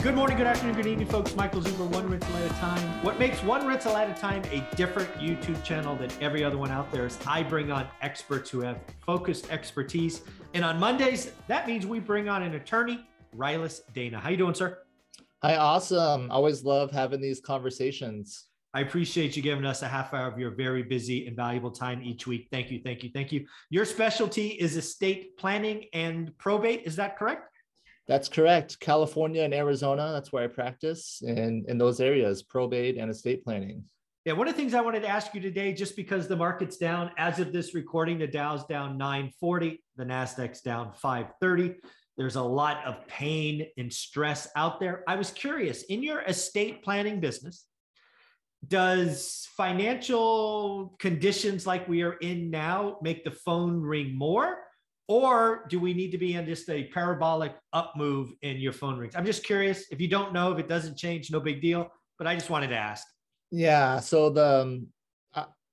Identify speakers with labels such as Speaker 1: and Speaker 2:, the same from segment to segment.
Speaker 1: Good morning, good afternoon, good evening, folks. Michael Zuber, one rental at a time. What makes one rental at a time a different YouTube channel than every other one out there is I bring on experts who have focused expertise. And on Mondays, that means we bring on an attorney, Rylas Dana. How you doing, sir?
Speaker 2: Hi, awesome. Always love having these conversations.
Speaker 1: I appreciate you giving us a half hour of your very busy and valuable time each week. Thank you, thank you, thank you. Your specialty is estate planning and probate. Is that correct?
Speaker 2: That's correct. California and Arizona, that's where I practice in, in those areas, probate and estate planning.
Speaker 1: Yeah, one of the things I wanted to ask you today, just because the market's down, as of this recording, the Dow's down 940, the NASDAQ's down 530. There's a lot of pain and stress out there. I was curious in your estate planning business, does financial conditions like we are in now make the phone ring more? Or do we need to be in just a parabolic up move in your phone rings? I'm just curious. If you don't know, if it doesn't change, no big deal. But I just wanted to ask.
Speaker 2: Yeah. So the um,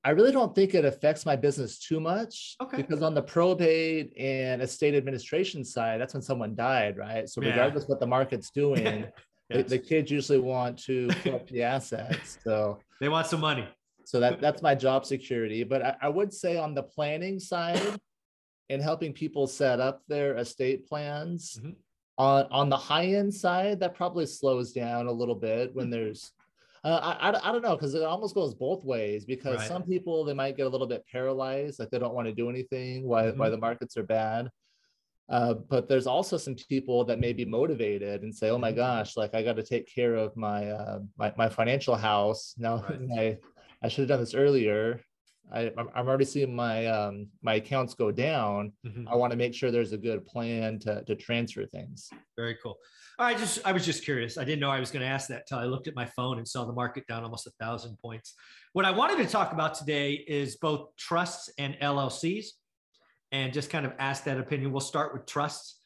Speaker 2: I really don't think it affects my business too much
Speaker 1: okay.
Speaker 2: because on the probate and estate administration side, that's when someone died, right? So regardless yeah. what the market's doing, yes. the, the, kids usually want to put the assets. So
Speaker 1: they want some money.
Speaker 2: So that that's my job security. But I, I would say on the planning side and helping people set up their estate plans. Mm-hmm. On, on the high end side, that probably slows down a little bit when mm-hmm. there's uh, I, I, I don't know because it almost goes both ways because right. some people they might get a little bit paralyzed like they don't want to do anything why, mm-hmm. while the markets are bad uh, but there's also some people that may be motivated and say oh my mm-hmm. gosh like i got to take care of my, uh, my my financial house now right. I, I should have done this earlier I, I'm already seeing my um, my accounts go down. Mm-hmm. I want to make sure there's a good plan to, to transfer things.
Speaker 1: Very cool. I just I was just curious. I didn't know I was going to ask that until I looked at my phone and saw the market down almost a thousand points. What I wanted to talk about today is both trusts and LLCs, and just kind of ask that opinion. We'll start with trusts.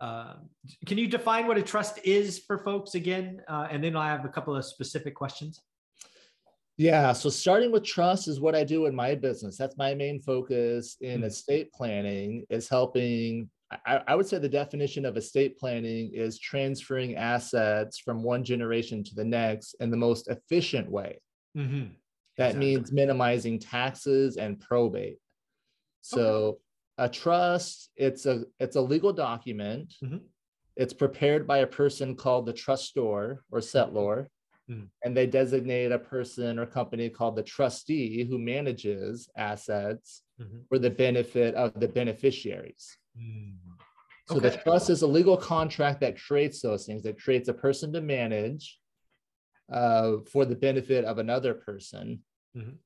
Speaker 1: Uh, can you define what a trust is for folks again, uh, and then I have a couple of specific questions.
Speaker 2: Yeah. So starting with trust is what I do in my business. That's my main focus in mm-hmm. estate planning is helping. I, I, would say the definition of estate planning is transferring assets from one generation to the next in the most efficient way. Mm-hmm. That exactly. means minimizing taxes and probate. So okay. a trust, it's a it's a legal document. Mm-hmm. It's prepared by a person called the trustor or mm-hmm. settlor. Mm. And they designate a person or company called the trustee who manages assets mm-hmm. for the benefit of the beneficiaries. Mm. So okay. the trust is a legal contract that creates those things, that creates a person to manage uh, for the benefit of another person. Mm-hmm.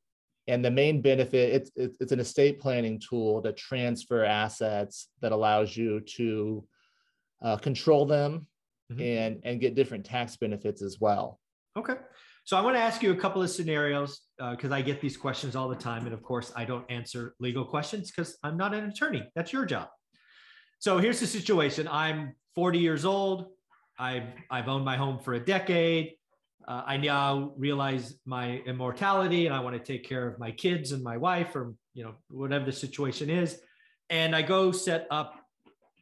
Speaker 2: And the main benefit, it's, it's, it's an estate planning tool to transfer assets that allows you to uh, control them mm-hmm. and, and get different tax benefits as well.
Speaker 1: Okay. So I want to ask you a couple of scenarios because uh, I get these questions all the time. And of course, I don't answer legal questions because I'm not an attorney. That's your job. So here's the situation I'm 40 years old. I've, I've owned my home for a decade. Uh, I now realize my immortality and I want to take care of my kids and my wife or, you know, whatever the situation is. And I go set up,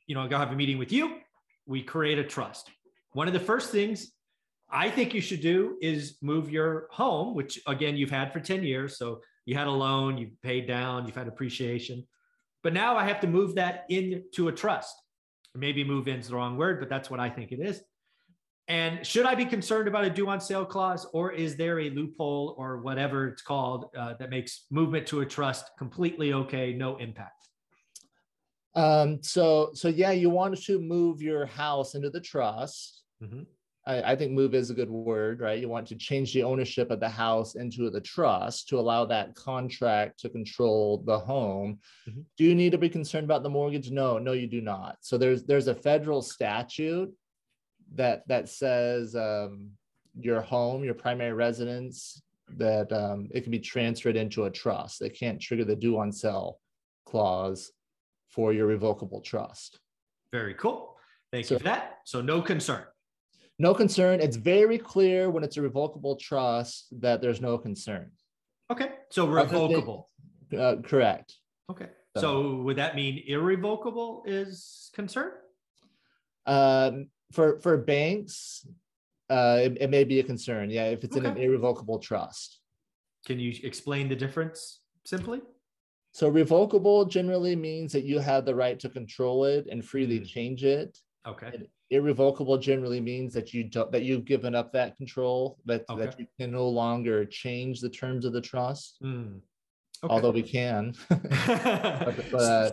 Speaker 1: you know, I go have a meeting with you. We create a trust. One of the first things I think you should do is move your home, which again you've had for 10 years. So you had a loan, you've paid down, you've had appreciation. But now I have to move that into a trust. Maybe move in is the wrong word, but that's what I think it is. And should I be concerned about a due on sale clause, or is there a loophole or whatever it's called uh, that makes movement to a trust completely okay, no impact?
Speaker 2: Um, so, so yeah, you want to move your house into the trust. Mm-hmm. I, I, think move is a good word, right? You want to change the ownership of the house into the trust to allow that contract to control the home. Mm-hmm. Do you need to be concerned about the mortgage? No, no, you do not. So there's there's a federal statute that that says um, your home, your primary residence, that um, it can be transferred into a trust. They can't trigger the due on sale clause for your revocable trust.
Speaker 1: Very cool. Thank
Speaker 2: So-
Speaker 1: you for that. So no concern.
Speaker 2: No concern. It's very clear when it's a revocable trust that there's no concern.
Speaker 1: Okay. So revocable.
Speaker 2: Uh, correct.
Speaker 1: Okay.
Speaker 2: So-
Speaker 1: So would that mean irrevocable is concern?
Speaker 2: Um, for for banks, uh, it, it may be a concern. Yeah, if it's in an irrevocable trust.
Speaker 1: Can you explain the difference simply?
Speaker 2: So revocable generally means that you have the right to control it and freely
Speaker 1: Mm.
Speaker 2: change it.
Speaker 1: Okay.
Speaker 2: Irrevocable generally means that you don't that you've given up that control, that that you can no longer change the terms of the trust,
Speaker 1: Hmm.
Speaker 2: although we can. But, but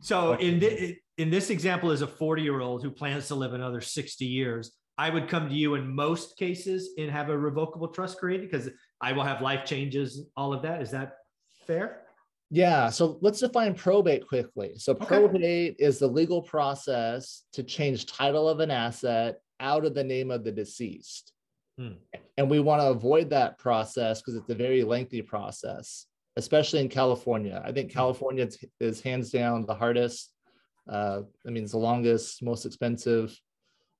Speaker 1: so in thi- in this example is a 40 year old who plans to live another 60 years i would come to you in most cases and have a revocable trust created because i will have life changes all of that. Is that fair
Speaker 2: yeah, so let's define probate quickly. So
Speaker 1: Okay.
Speaker 2: probate is the legal process to change title of an asset out of the name of the deceased.
Speaker 1: Hmm.
Speaker 2: And we want to avoid that process because it's a very lengthy process, especially in California. I think
Speaker 1: Hmm.
Speaker 2: California is- hands down the hardest. Uh, I mean, it's the longest, most expensive,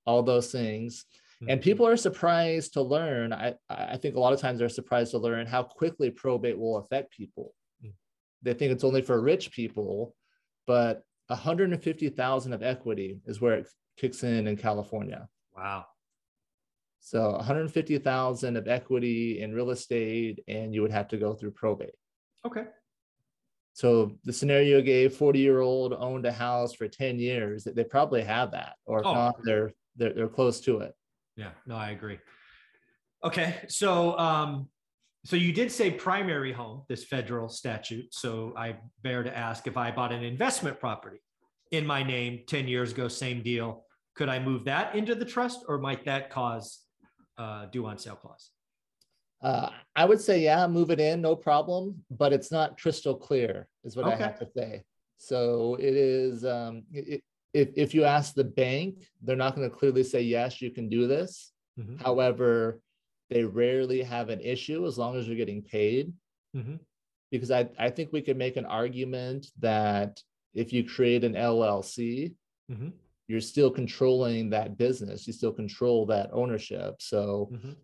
Speaker 2: all those things. And
Speaker 1: Mhm.
Speaker 2: people are surprised to learn. I, I think a lot of times they're surprised to learn how quickly probate will affect people. They think it's only for rich people, but 150,000 of equity is where it kicks in in California.
Speaker 1: wow
Speaker 2: So 150,000 of equity in real estate, and you would have to go through probate.
Speaker 1: okay
Speaker 2: So the scenario gave 40 year old owned a house for 10 years, they probably have that, or if
Speaker 1: Oh.
Speaker 2: not, they're, they're, they're close to it.
Speaker 1: yeah no i agree okay so um so you did say primary home this federal statute. So i bear to ask if i bought an investment property in my name 10 years ago same deal. Could i move that into the trust or might that cause uh due on sale clause?
Speaker 2: Uh, I would say, yeah, move it in, no problem, but it's not crystal clear, is what I have to say. So it is, um, i- i- if, if you ask the bank, they're not going to clearly say, yes, you can do this.
Speaker 1: Mhm,
Speaker 2: However, they rarely have an issue as long as you're getting paid.
Speaker 1: mhm.
Speaker 2: Because I, I think we could make an argument that if you create an LLC,
Speaker 1: Mhm.
Speaker 2: you're still controlling that business, you still control that ownership. So
Speaker 1: Mhm.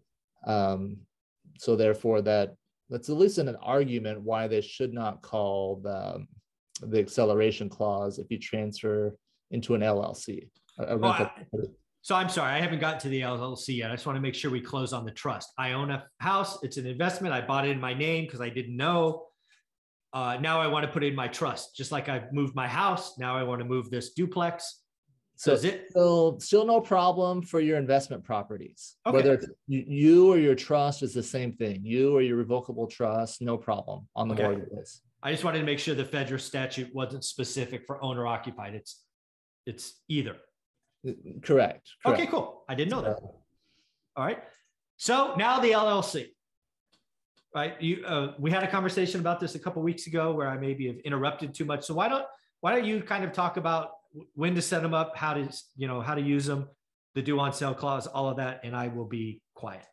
Speaker 2: um, so therefore that that's at least an argument why they should not call the, the acceleration clause if you transfer into an LLC. a- a rental
Speaker 1: I-. So I'm sorry, I haven't gotten to the LLC yet. I just want to make sure we close on the trust. I own a house. It's an investment. I bought it in my name because I didn't know. Uh, now I want to put it in my trust, just like I've moved my house. Now I want to move this duplex.
Speaker 2: So
Speaker 1: is it?
Speaker 2: still, still no problem for your investment properties.
Speaker 1: Okay.
Speaker 2: Whether it's you, you or your trust is the same thing. You or your revocable trust, no problem on the
Speaker 1: Okay.
Speaker 2: mortgages.
Speaker 1: I just wanted to make sure the federal statute wasn't specific for owner occupied. It's, it's either.
Speaker 2: Correct.
Speaker 1: Okay, cool. I didn't know that. All right. So now the LLC. Right. You uh, we had a conversation about this a couple weeks ago where I maybe have interrupted too much. So why don't why don't you kind of talk about when to set them up, how to you know how to use them, the due on sale clause, all of that, and I will be quiet.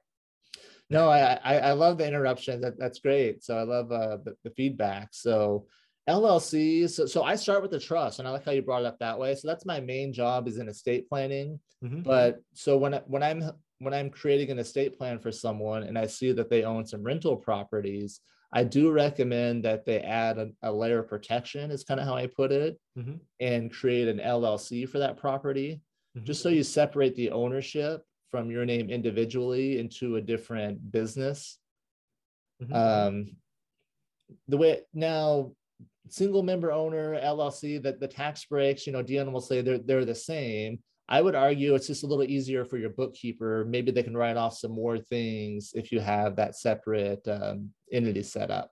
Speaker 2: No, I, I I love the interruption. That that's great. So I love uh, the, the feedback. So LLCs. So, so I start with the trust, and I like how you brought it up that way. So that's my main job is in estate planning.
Speaker 1: Mhm.
Speaker 2: But so when when I'm when I'm creating an estate plan for someone and I see that they own some rental properties, I do recommend that they add a, a layer of protection. Is kind of how I put it,
Speaker 1: Mhm.
Speaker 2: and create an LLC for that property
Speaker 1: Mhm.
Speaker 2: just so you separate the ownership from your name individually into a different business.
Speaker 1: Mhm.
Speaker 2: Um, the way now, single member owner LLC, that the tax breaks, you know, Deanna will say they're they're the same. I would argue it's just a little easier for your bookkeeper. Maybe they can write off some more things if you have that separate um, entity set up.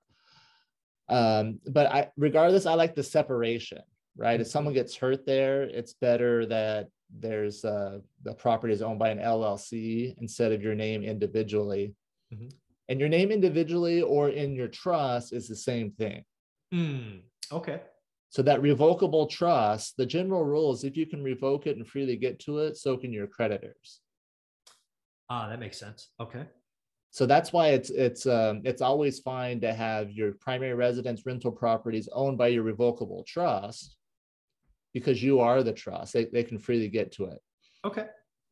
Speaker 2: Um, but I, regardless, I like the separation, right? If someone gets hurt there, it's better that there's uh, the property is owned by an LLC instead of your name individually.
Speaker 1: Mhm.
Speaker 2: And your name individually or in your trust is the same thing.
Speaker 1: Mm, okay.
Speaker 2: So that revocable trust, the general rule is if you can revoke it and freely get to it, so can your creditors.
Speaker 1: Ah, that makes sense. Okay.
Speaker 2: So that's why it's it's um, it's always fine to have your primary residence rental properties owned by your revocable trust because you are the trust. They, they can freely get to it.
Speaker 1: Okay.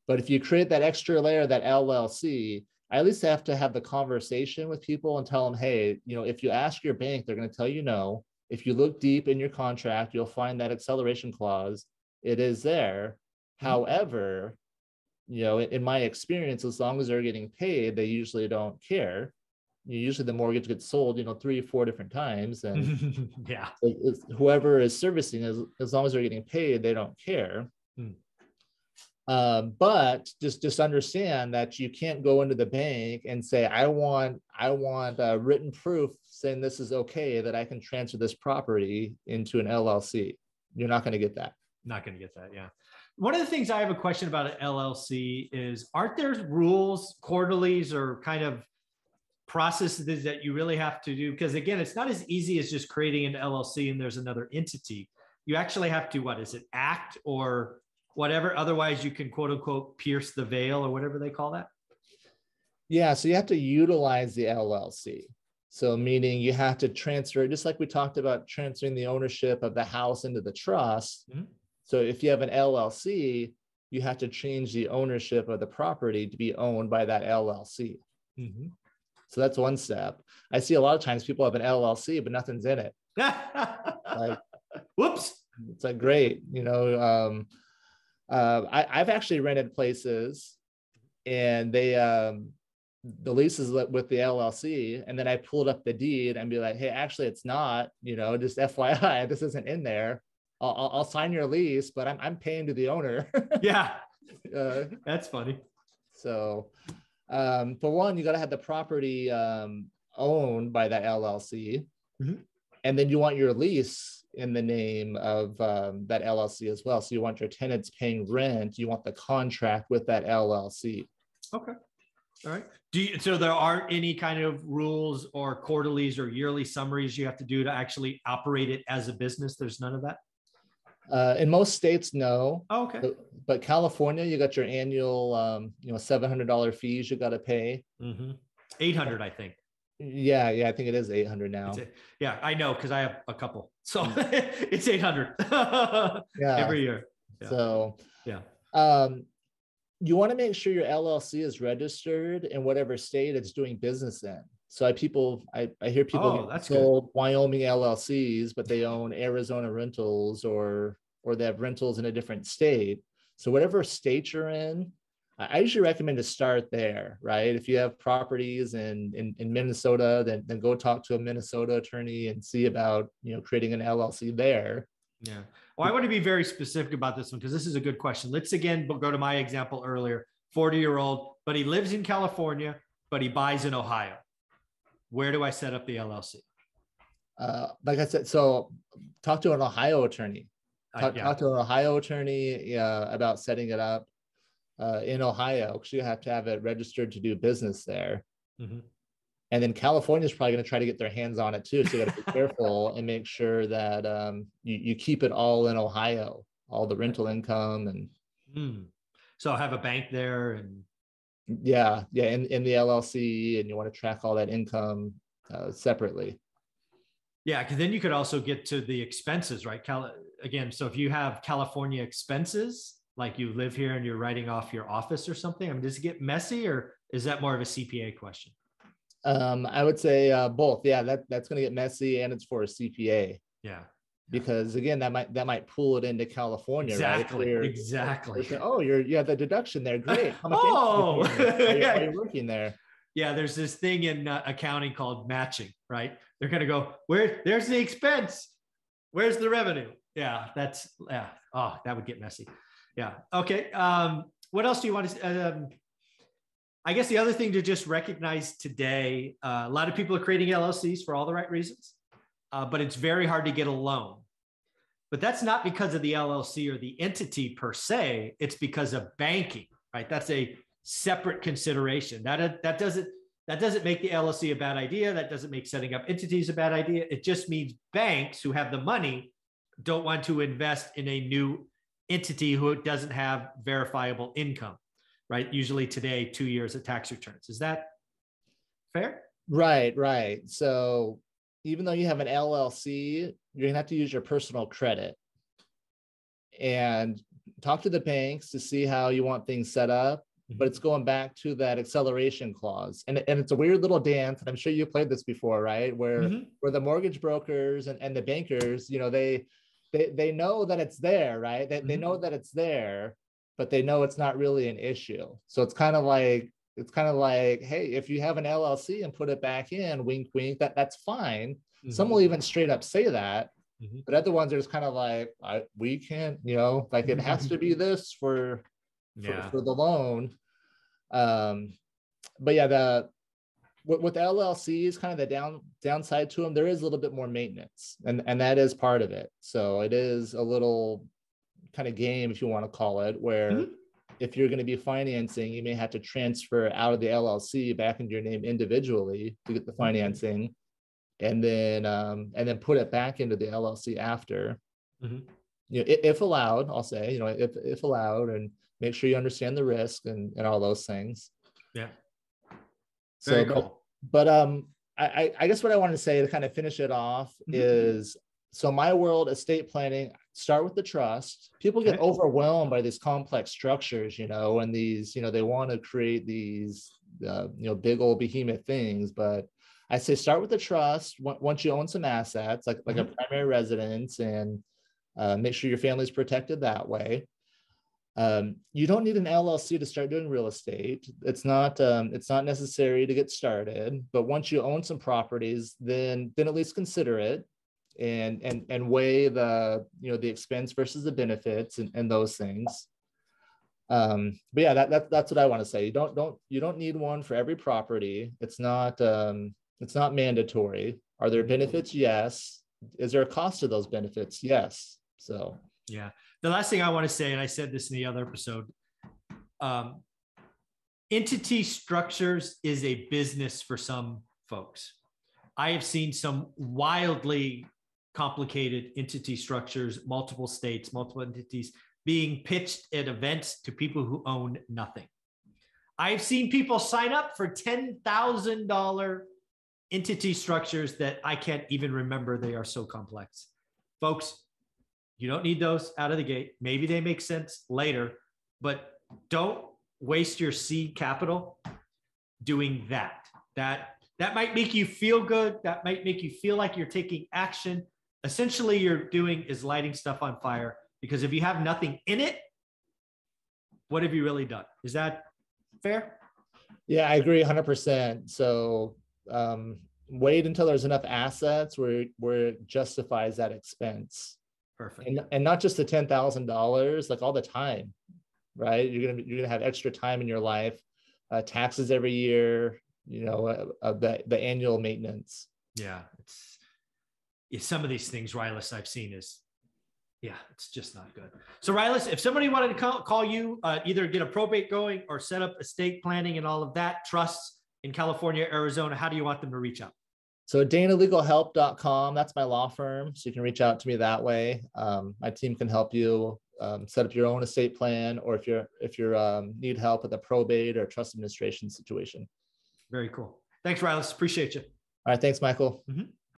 Speaker 2: But if you create that extra layer, that LLC, I at least have to have the conversation with people and tell them, hey, you know, if you ask your bank, they're going to tell you no. If you look deep in your contract, you'll find that acceleration clause. It is there.
Speaker 1: Mhm.
Speaker 2: However, you know, in my experience, as long as they're getting paid, they usually don't care. Usually the mortgage gets sold, you know, three or four different times. And
Speaker 1: yeah.
Speaker 2: whoever is servicing, as, as long as they're getting paid, they don't care.
Speaker 1: Hmm.
Speaker 2: Um, but just just understand that you can't go into the bank and say, I want I want uh, written proof saying this is okay that I can transfer this property into an LLC. You're not going to get that.
Speaker 1: Not going to get that. Yeah. One of the things I have a question about an LLC is aren't there rules, quarterlies, or kind of processes that you really have to do? Because again, it's not as easy as just creating an LLC and there's another entity. You actually have to, what is it, act or whatever? Otherwise, you can quote unquote pierce the veil or whatever they call that.
Speaker 2: Yeah, so you have to utilize the LLC. So meaning you have to transfer, just like we talked about transferring the ownership of the house into the trust.
Speaker 1: Mhm.
Speaker 2: So if you have an LLC, you have to change the ownership of the property to be owned by that LLC.
Speaker 1: Mhm.
Speaker 2: So that's one step. I see a lot of times people have an LLC, but nothing's in it. Like
Speaker 1: Whoops.
Speaker 2: it's like great, you know. Um, uh, I, I've actually rented places, and they um, the lease is with the LLC, and then I pulled up the deed and be like, hey, actually, it's not. You know, just FYI, this isn't in there. I'll, I'll, sign your lease, but I'm I'm paying to the owner.
Speaker 1: Yeah,
Speaker 2: uh,
Speaker 1: that's funny.
Speaker 2: so, um, for one, you got to have the property um, owned by that LLC,
Speaker 1: Mhm.
Speaker 2: and then you want your lease in the name of um, that LLC as well. So you want your tenants paying rent. You want the contract with that LLC.
Speaker 1: Okay. All right. Do you, so there aren't any kind of rules or quarterlies or yearly summaries you have to do to actually operate it as a business? There's none of that?
Speaker 2: Uh, in most states, no,
Speaker 1: Oh, okay.
Speaker 2: but, but California, you got your annual, um, you know, seven hundred dollar fees you got to pay.
Speaker 1: hmm 800, I think.
Speaker 2: Yeah, yeah, I think it is eight hundred now.
Speaker 1: A- yeah, I know because I have a couple. So it's 800
Speaker 2: Yeah.
Speaker 1: every year. yeah.
Speaker 2: So
Speaker 1: Yeah.
Speaker 2: um, you want to make sure your LLC is registered in whatever state it's doing business in. So I people I, I hear people
Speaker 1: Oh, that's good.
Speaker 2: sold Wyoming LLCs, but they own Arizona rentals or or they have rentals in a different state. So whatever state you're in, I usually recommend to start there, right? If you have properties in in, in Minnesota, then then go talk to a Minnesota attorney and see about you know creating an LLC there.
Speaker 1: Yeah. Well, I want to be very specific about this one because this is a good question. Let's again go to my example earlier 40 year old, but he lives in California, but he buys in Ohio. Where do I set up the LLC?
Speaker 2: Uh, like I said, so talk to an Ohio attorney.
Speaker 1: I-
Speaker 2: talk,
Speaker 1: yeah.
Speaker 2: talk to an Ohio attorney uh, about setting it up uh, in Ohio because you have to have it registered to do business there.
Speaker 1: Mhm.
Speaker 2: And then California is probably going to try to get their hands on it too. So you got to be careful and make sure that um, you, you keep it all in Ohio, all the rental income and
Speaker 1: Hmm. So I have a bank there and
Speaker 2: yeah, yeah, in, in the LLC, and you want to track all that income uh, separately.
Speaker 1: yeah, because then you could also get to the expenses, right? Cal- again, so if you have California expenses, like you live here and you're writing off your office or something, I mean, does it get messy or is that more of a CPA question?
Speaker 2: Um, I would say uh, both. Yeah, that that's going to get messy, and it's for a CPA.
Speaker 1: Yeah,
Speaker 2: because again that might that might pull it into california
Speaker 1: exactly.
Speaker 2: right
Speaker 1: Exactly.
Speaker 2: say, oh you're you have the deduction there great
Speaker 1: Oh,
Speaker 2: are you- are you working there
Speaker 1: Yeah, there's this thing in uh, accounting called matching, right? They're going to go, where there's the expense. Where's the revenue? Yeah, that's, yeah. Oh, that would get messy. Yeah. Okay. Um, what else do you want to, um, I guess the other thing to just recognize today, uh, a lot of people are creating LLCs for all the right reasons, uh, but it's very hard to get a loan. But that's not because of the LLC or the entity per se. It's because of banking, right? That's a separate consideration. That that doesn't that doesn't make the LLC a bad idea. That doesn't make setting up entities a bad idea. It just means banks who have the money don't want to invest in a new entity who doesn't have verifiable income. right? Usually today, two years of tax returns. Is that fair?
Speaker 2: Right, right. So even though you have an LLC, you're gonna have to use your personal credit and talk to the banks to see how you want things set up. But it's going back to that acceleration clause, and, and it's a weird little dance. And I'm sure you played this before, right? Where
Speaker 1: Mhm.
Speaker 2: where the mortgage brokers and, and the bankers, you know, they they they know that it's there, right? They, they
Speaker 1: Mhm.
Speaker 2: know that it's there, but they know it's not really an issue. So it's kind of like it's kind of like, hey, if you have an LLC and put it back in, wink, wink, that that's fine. Some
Speaker 1: Mhm.
Speaker 2: will even straight up say that,
Speaker 1: Mhm.
Speaker 2: but other ones are just kind of like, I, we can't, you know, like it has to be this for for,
Speaker 1: Yeah.
Speaker 2: for the loan. Um, but yeah, the with, with LLCs, kind of the down downside to them, there is a little bit more maintenance, and and that is part of it. So it is a little kind of game, if you want to call it, where
Speaker 1: Mhm.
Speaker 2: if you're going to be financing, you may have to transfer out of the LLC back into your name individually to get the financing, and then um, and then put it back into the LLC after.
Speaker 1: Mhm.
Speaker 2: You know, if allowed, I'll say, you know, if if allowed, and make sure you understand the risk and and all those things.
Speaker 1: Yeah.
Speaker 2: So,
Speaker 1: Very
Speaker 2: but-
Speaker 1: cool.
Speaker 2: but um I, I guess what I wanted to say to kind of finish it off
Speaker 1: Mhm.
Speaker 2: is so my world estate planning start with the trust. People get overwhelmed by these complex structures you know and these you know they want to create these uh, you know big old behemoth things but i say start with the trust. On- once you own some assets like like a primary residence and uh, make sure your family's protected that way um, you don't need an LLC to start doing real estate. It's not um, it's not necessary to get started. But once you own some properties, then then at least consider it and and and weigh the you know the expense versus the benefits and, and those things. Um, but yeah, that, that that's what I want to say. You don't don't you don't need one for every property. It's not um, it's not mandatory. Are there benefits? Yes. Is there a cost to those benefits? Yes. So
Speaker 1: Yeah. The last thing I want to say, and I said this in the other episode, um, entity structures is a business for some folks. I have seen some wildly complicated entity structures, multiple states, multiple entities being pitched at events to people who own nothing. I've seen people sign up for $10,000 entity structures that I can't even remember. They are so complex. Folks, you don't need those out of the gate. Maybe they make sense later, but don't waste your seed capital doing that. That that might make you feel good. That might make you feel like you're taking action. Essentially, you're doing is lighting stuff on fire because if you have nothing in it, what have you really done? Is that fair?
Speaker 2: Yeah, I agree 100%. So um, wait until there's enough assets where where it justifies that expense,
Speaker 1: Perfect.
Speaker 2: and and not just the ten thousand dollars, like all the time, right? You're gonna you're gonna have extra time in your life, uh, taxes every year, you know, uh, uh, the the annual maintenance.
Speaker 1: Yeah, it's yeah, some of these things, Rylas, I've seen is yeah, it's just not good. So Rylas, if somebody wanted to call, call you, uh, either get a probate going or set up estate planning and all of that, trusts in California, Arizona, how do you want them to reach out?
Speaker 2: So at danalegalhelp.com, that's my law firm. So you can reach out to me that way. Um, my team can help you um, set up your own estate plan, or if you're if you're um, need help with a probate or trust administration situation.
Speaker 1: Very cool. Thanks, Rylas. Appreciate you.
Speaker 2: All right, thanks, Michael.
Speaker 1: Mhm.